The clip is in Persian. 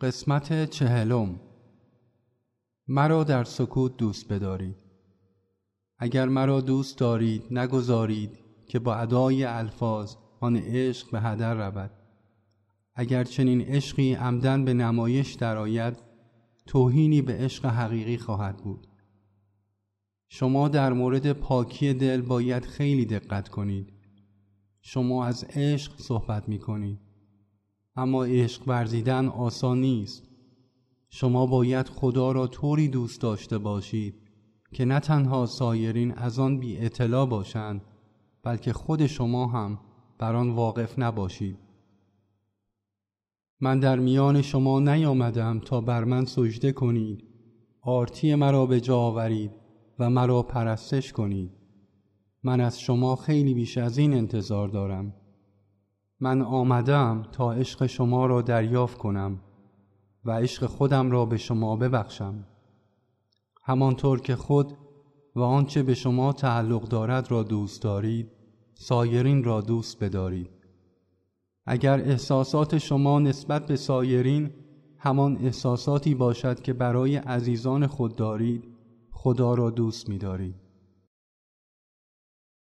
قسمت چهلم. مرا در سکوت دوست بدارید. اگر مرا دوست دارید نگذارید که با ادای الفاظ آن عشق به هدر رود. اگر چنین عشقی عمدن به نمایش درآید توهینی به عشق حقیقی خواهد بود. شما در مورد پاکی دل باید خیلی دقت کنید. شما از عشق صحبت می کنید اما عشق ورزیدن آسان نیست. شما باید خدا را طوری دوست داشته باشید که نه تنها سایرین از آن بی اطلاع باشند بلکه خود شما هم بر آن واقف نباشید. من در میان شما نیامدم تا بر من سجده کنید. آرتی مرا به جا آورید و مرا پرستش کنید. من از شما خیلی بیش از این انتظار دارم. من آمدم تا عشق شما را دریافت کنم و عشق خودم را به شما ببخشم همانطور که خود و آنچه به شما تعلق دارد را دوست دارید سایرین را دوست بدارید اگر احساسات شما نسبت به سایرین همان احساساتی باشد که برای عزیزان خود دارید خدا را دوست می دارید.